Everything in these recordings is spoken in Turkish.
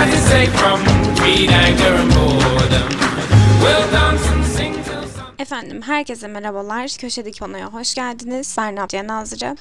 have to say from greed, anger, and boredom. Efendim herkese merhabalar. Köşedeki panoya hoş geldiniz. Ben Nadia Nazırı.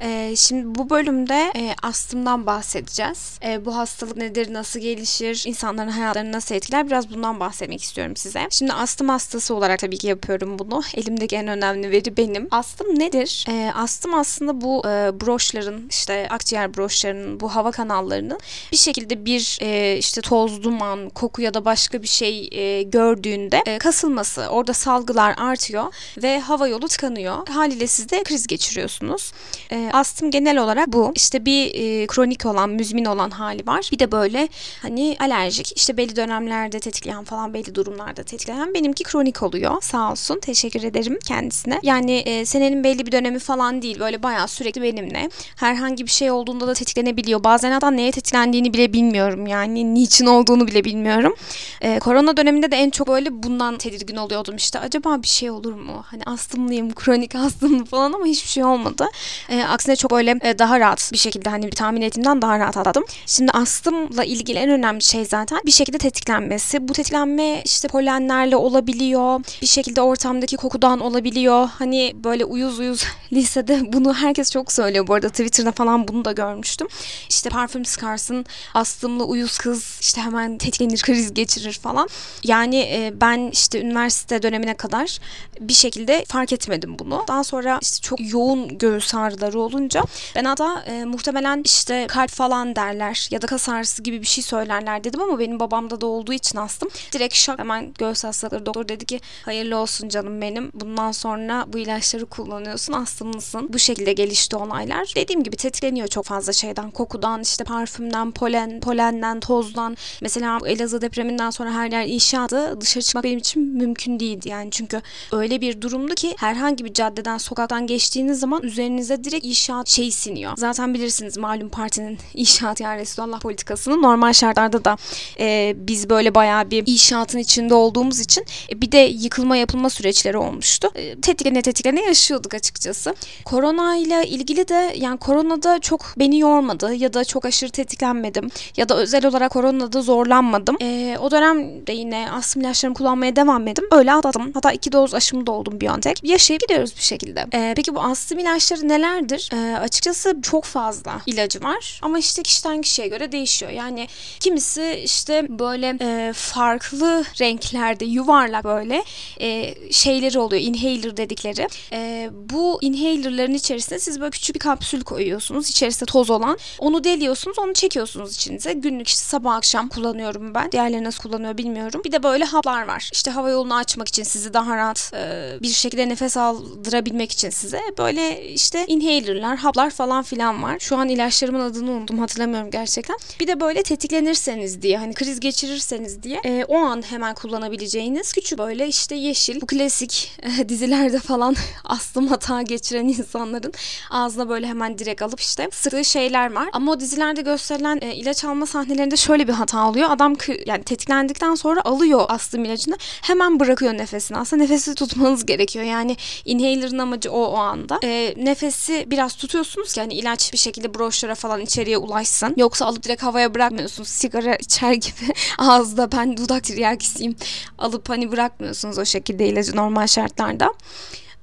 Ee, şimdi bu bölümde e, astımdan bahsedeceğiz. E, bu hastalık nedir, nasıl gelişir, insanların hayatlarını nasıl etkiler biraz bundan bahsetmek istiyorum size. Şimdi astım hastası olarak tabii ki yapıyorum bunu. Elimdeki en önemli veri benim. Astım nedir? E, astım aslında bu e, broşların işte akciğer broşlarının bu hava kanallarının bir şekilde bir e, işte toz, duman, koku ya da başka bir şey e, gördüğünde e, kasılması, orada salgılar artıyor ve hava yolu tıkanıyor. Haliyle siz de kriz geçiriyorsunuz. E, astım genel olarak bu. İşte bir e, kronik olan, müzmin olan hali var. Bir de böyle hani alerjik, işte belli dönemlerde tetikleyen falan belli durumlarda tetikleyen. Benimki kronik oluyor. Sağ olsun. Teşekkür ederim kendisine. Yani e, senenin belli bir dönemi falan değil. Böyle bayağı sürekli benimle. Herhangi bir şey olduğunda da tetiklenebiliyor. Bazen hatta neye tetiklendiğini bile bilmiyorum. Yani niçin olduğunu bile bilmiyorum. E, korona döneminde de en çok böyle bundan tedirgin oluyordum. İşte acaba bir şey olur mu? Hani astımlıyım, kronik astımlı falan ama hiçbir şey olmadı. E, aksine çok öyle e, daha rahat bir şekilde hani tahmin ettiğimden daha rahat atladım. Şimdi astımla ilgili en önemli şey zaten bir şekilde tetiklenmesi. Bu tetiklenme işte polenlerle olabiliyor. Bir şekilde ortamdaki kokudan olabiliyor. Hani böyle uyuz uyuz lisede bunu herkes çok söylüyor. Bu arada Twitter'da falan bunu da görmüştüm. İşte parfüm sıkarsın, astımlı uyuz kız işte hemen tetiklenir, kriz geçirir falan. Yani e, ben işte üniversite dönemine kadar bir şekilde fark etmedim bunu. Daha sonra işte çok yoğun göğüs ağrıları olunca ben hatta e, muhtemelen işte kalp falan derler ya da kas ağrısı gibi bir şey söylerler dedim ama benim babamda da olduğu için astım. Direkt şak hemen göğüs hastalıkları doktor dedi ki hayırlı olsun canım benim. Bundan sonra bu ilaçları kullanıyorsun astımlısın. Bu şekilde gelişti olaylar. Dediğim gibi tetikleniyor çok fazla şeyden. Kokudan, işte parfümden, polen, polenden, tozdan. Mesela Elazığ depreminden sonra her yer inşaattı. Dışarı çıkmak benim için mümkün değildi yani. Çünkü öyle bir durumdu ki herhangi bir caddeden, sokaktan geçtiğiniz zaman üzerinize direkt inşaat şey siniyor. Zaten bilirsiniz malum partinin inşaat yani Resulullah politikasını normal şartlarda da e, biz böyle bayağı bir inşaatın içinde olduğumuz için e, bir de yıkılma yapılma süreçleri olmuştu. E, tetiklene tetiklene yaşıyorduk açıkçası. Korona ile ilgili de yani koronada çok beni yormadı ya da çok aşırı tetiklenmedim ya da özel olarak koronada zorlanmadım. E, o dönemde yine astım ilaçlarımı kullanmaya devam ettim. Öyle atladım. Hatta iki doz aşımı da oldum Biontech. Yaşayıp gidiyoruz bir şekilde. E, peki bu astım ilaçları nelerdir? E, açıkçası çok fazla ilacı var ama işte kişiden kişiye göre değişiyor. Yani kimisi işte böyle e, farklı renklerde yuvarlak böyle e, şeyleri oluyor. Inhaler dedikleri. E, bu inhalerların içerisine siz böyle küçük bir kapsül koyuyorsunuz. İçerisinde toz olan. Onu deliyorsunuz. Onu çekiyorsunuz içinize. Günlük işte sabah akşam kullanıyorum ben. Diğerleri nasıl kullanıyor bilmiyorum. Bir de böyle haplar var. İşte hava yolunu açmak için sizi daha rahat e, bir şekilde nefes aldırabilmek için size böyle işte inhalerlar, haplar falan filan var. Şu an ilaçlarımın adını unuttum hatırlamıyorum gerçekten. Bir de böyle tetiklenirseniz diye hani kriz geçirirseniz diye e, o an hemen kullanabileceğiniz küçük böyle işte yeşil bu klasik e, dizilerde falan astım hata geçiren insanların ağzına böyle hemen direkt alıp işte sıktığı şeyler var. Ama o dizilerde gösterilen ilaç alma sahnelerinde şöyle bir hata oluyor. Adam yani tetiklendikten sonra alıyor astım ilacını hemen bırakıyor nefesini. Aslında nefesi tutmanız gerekiyor. Yani inhaler'ın amacı o o anda. E, nefesi biraz tutuyorsunuz ki hani ilaç bir şekilde broşlara falan içeriye ulaşsın. Yoksa alıp direkt havaya bırakmıyorsunuz. Sigara içer gibi ağızda ben dudak tiryakisiyim alıp hani bırakmıyorsunuz o şekilde ilacı normal şartlarda.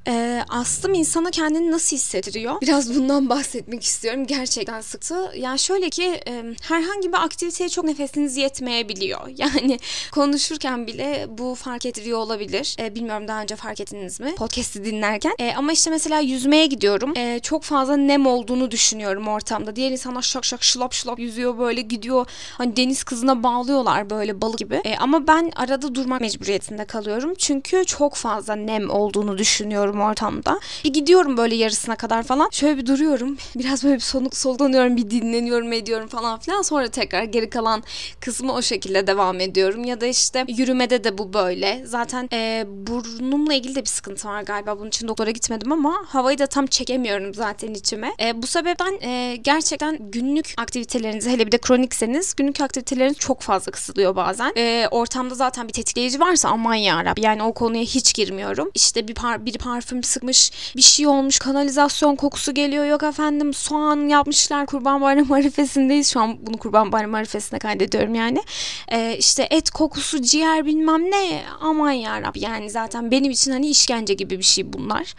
Ee, astım insana kendini nasıl hissettiriyor? Biraz bundan bahsetmek istiyorum. Gerçekten sıktı. Yani şöyle ki e, herhangi bir aktiviteye çok nefesiniz yetmeyebiliyor. Yani konuşurken bile bu fark ediliyor olabilir. E, bilmiyorum daha önce fark ettiniz mi? Podcast'i dinlerken. E, ama işte mesela yüzmeye gidiyorum. E, çok fazla nem olduğunu düşünüyorum ortamda. Diğer insanlar şak şak şılap şılap yüzüyor böyle gidiyor. Hani deniz kızına bağlıyorlar böyle balık gibi. E, ama ben arada durmak mecburiyetinde kalıyorum. Çünkü çok fazla nem olduğunu düşünüyorum ortamda. Bir gidiyorum böyle yarısına kadar falan. Şöyle bir duruyorum. Biraz böyle bir soluk soldanıyorum. Bir dinleniyorum ediyorum falan filan. Sonra tekrar geri kalan kısmı o şekilde devam ediyorum. Ya da işte yürümede de bu böyle. Zaten e, burnumla ilgili de bir sıkıntı var galiba. Bunun için doktora gitmedim ama havayı da tam çekemiyorum zaten içime. E, bu sebepten e, gerçekten günlük aktivitelerinizi hele bir de kronikseniz günlük aktiviteleriniz çok fazla kısıtlıyor bazen. E, ortamda zaten bir tetikleyici varsa aman yarabbim. Yani o konuya hiç girmiyorum. İşte bir par biri par parfüm sıkmış bir şey olmuş kanalizasyon kokusu geliyor. Yok efendim soğan yapmışlar kurban bayramı arifesindeyiz. Şu an bunu kurban bayramı arifesine kaydediyorum yani. Ee, işte et kokusu ciğer bilmem ne. Aman yarab yani zaten benim için hani işkence gibi bir şey bunlar.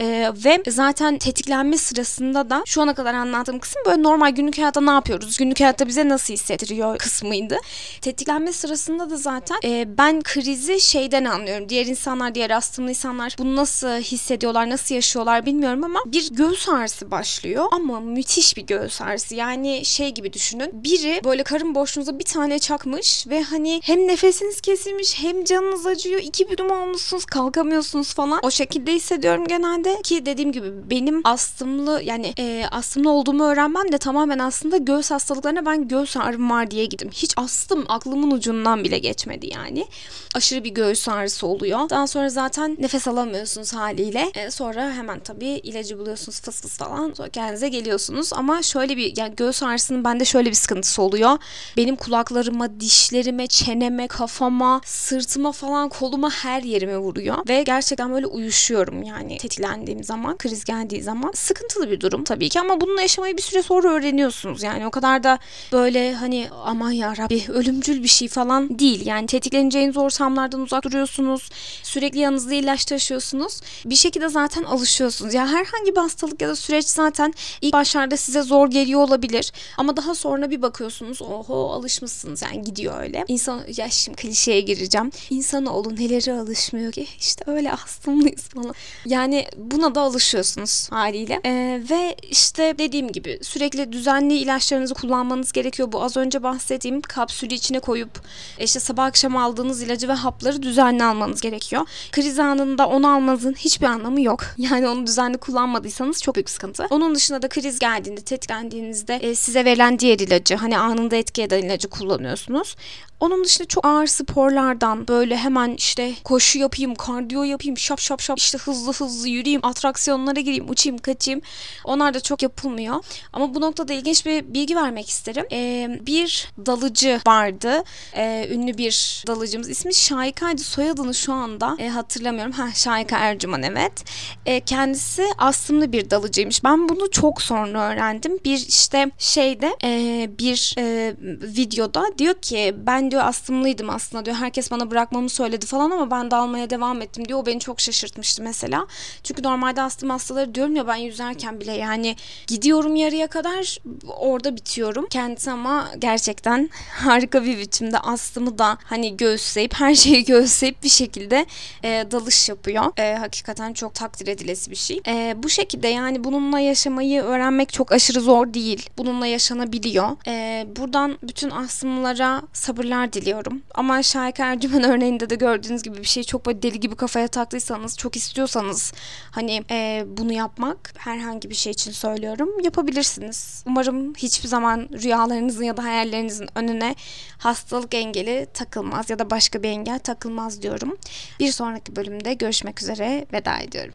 Ee, ve zaten tetiklenme sırasında da şu ana kadar anlattığım kısım böyle normal günlük hayatta ne yapıyoruz? Günlük hayatta bize nasıl hissettiriyor kısmıydı. Tetiklenme sırasında da zaten e, ben krizi şeyden anlıyorum. Diğer insanlar diğer astımlı insanlar bunu nasıl hissediyorlar nasıl yaşıyorlar bilmiyorum ama bir göğüs ağrısı başlıyor. Ama müthiş bir göğüs ağrısı. Yani şey gibi düşünün biri böyle karın boşluğunuza bir tane çakmış ve hani hem nefesiniz kesilmiş hem canınız acıyor iki büdüm olmuşsunuz kalkamıyorsunuz falan. O şekilde hissediyorum genelde ki dediğim gibi benim astımlı yani e, astımlı olduğumu öğrenmem de tamamen aslında göğüs hastalıklarına ben göğüs ağrım var diye gittim. Hiç astım aklımın ucundan bile geçmedi yani. Aşırı bir göğüs ağrısı oluyor. Daha sonra zaten nefes alamıyorsunuz haliyle. E, sonra hemen tabii ilacı buluyorsunuz fıs fıs falan. Sonra kendinize geliyorsunuz. Ama şöyle bir yani göğüs ağrısının bende şöyle bir sıkıntısı oluyor. Benim kulaklarıma dişlerime çeneme kafama sırtıma falan koluma her yerime vuruyor. Ve gerçekten böyle uyuşuyorum yani tetiklendiğim zaman kriz geldiği zaman. Sıkıntılı bir durum tabii ki ama bununla yaşamayı bir süre sonra öğreniyorsunuz. Yani o kadar da böyle hani aman ya Rabbi ölümcül bir şey falan değil. Yani tetikleneceğiniz ortamlardan uzak duruyorsunuz. Sürekli yanınızda ilaç taşıyorsunuz bir şekilde zaten alışıyorsunuz. Yani herhangi bir hastalık ya da süreç zaten ilk başlarda size zor geliyor olabilir. Ama daha sonra bir bakıyorsunuz oho alışmışsınız. Yani gidiyor öyle. İnsan ya şimdi klişeye gireceğim. İnsanoğlu neleri alışmıyor ki? İşte öyle astımlıyız falan. Yani buna da alışıyorsunuz haliyle. Ee, ve işte dediğim gibi sürekli düzenli ilaçlarınızı kullanmanız gerekiyor. Bu az önce bahsettiğim kapsülü içine koyup işte sabah akşam aldığınız ilacı ve hapları düzenli almanız gerekiyor. Kriz anında onu almanızın hiçbir anlamı yok yani onu düzenli kullanmadıysanız çok büyük sıkıntı onun dışında da kriz geldiğinde tetiklendiğinizde e, size verilen diğer ilacı hani anında etki eden ilacı kullanıyorsunuz onun dışında çok ağır sporlardan böyle hemen işte koşu yapayım, kardiyo yapayım, şap şap şap işte hızlı hızlı yürüyeyim, atraksiyonlara gireyim, uçayım, kaçayım. Onlar da çok yapılmıyor. Ama bu noktada ilginç bir bilgi vermek isterim. Ee, bir dalıcı vardı. Ee, ünlü bir dalıcımız. ismi Şahika'ydı. Soyadını şu anda e, hatırlamıyorum. Ha Şahika Ercüman evet. E, kendisi astımlı bir dalıcıymış. Ben bunu çok sonra öğrendim. Bir işte şeyde e, bir e, videoda diyor ki ben diyor astımlıydım aslında diyor. Herkes bana bırakmamı söyledi falan ama ben de almaya devam ettim diyor. O beni çok şaşırtmıştı mesela. Çünkü normalde astım hastaları diyorum ya ben yüzerken bile yani gidiyorum yarıya kadar orada bitiyorum. Kendisi ama gerçekten harika bir biçimde astımı da hani göğüsleyip her şeyi göğüsleyip bir şekilde e, dalış yapıyor. E, hakikaten çok takdir edilesi bir şey. E, bu şekilde yani bununla yaşamayı öğrenmek çok aşırı zor değil. Bununla yaşanabiliyor. E, buradan bütün astımlara sabırlar diliyorum. Ama Şahika Ercümen örneğinde de gördüğünüz gibi bir şey çok böyle deli gibi kafaya taktıysanız, çok istiyorsanız hani e, bunu yapmak herhangi bir şey için söylüyorum. Yapabilirsiniz. Umarım hiçbir zaman rüyalarınızın ya da hayallerinizin önüne hastalık engeli takılmaz ya da başka bir engel takılmaz diyorum. Bir sonraki bölümde görüşmek üzere veda ediyorum.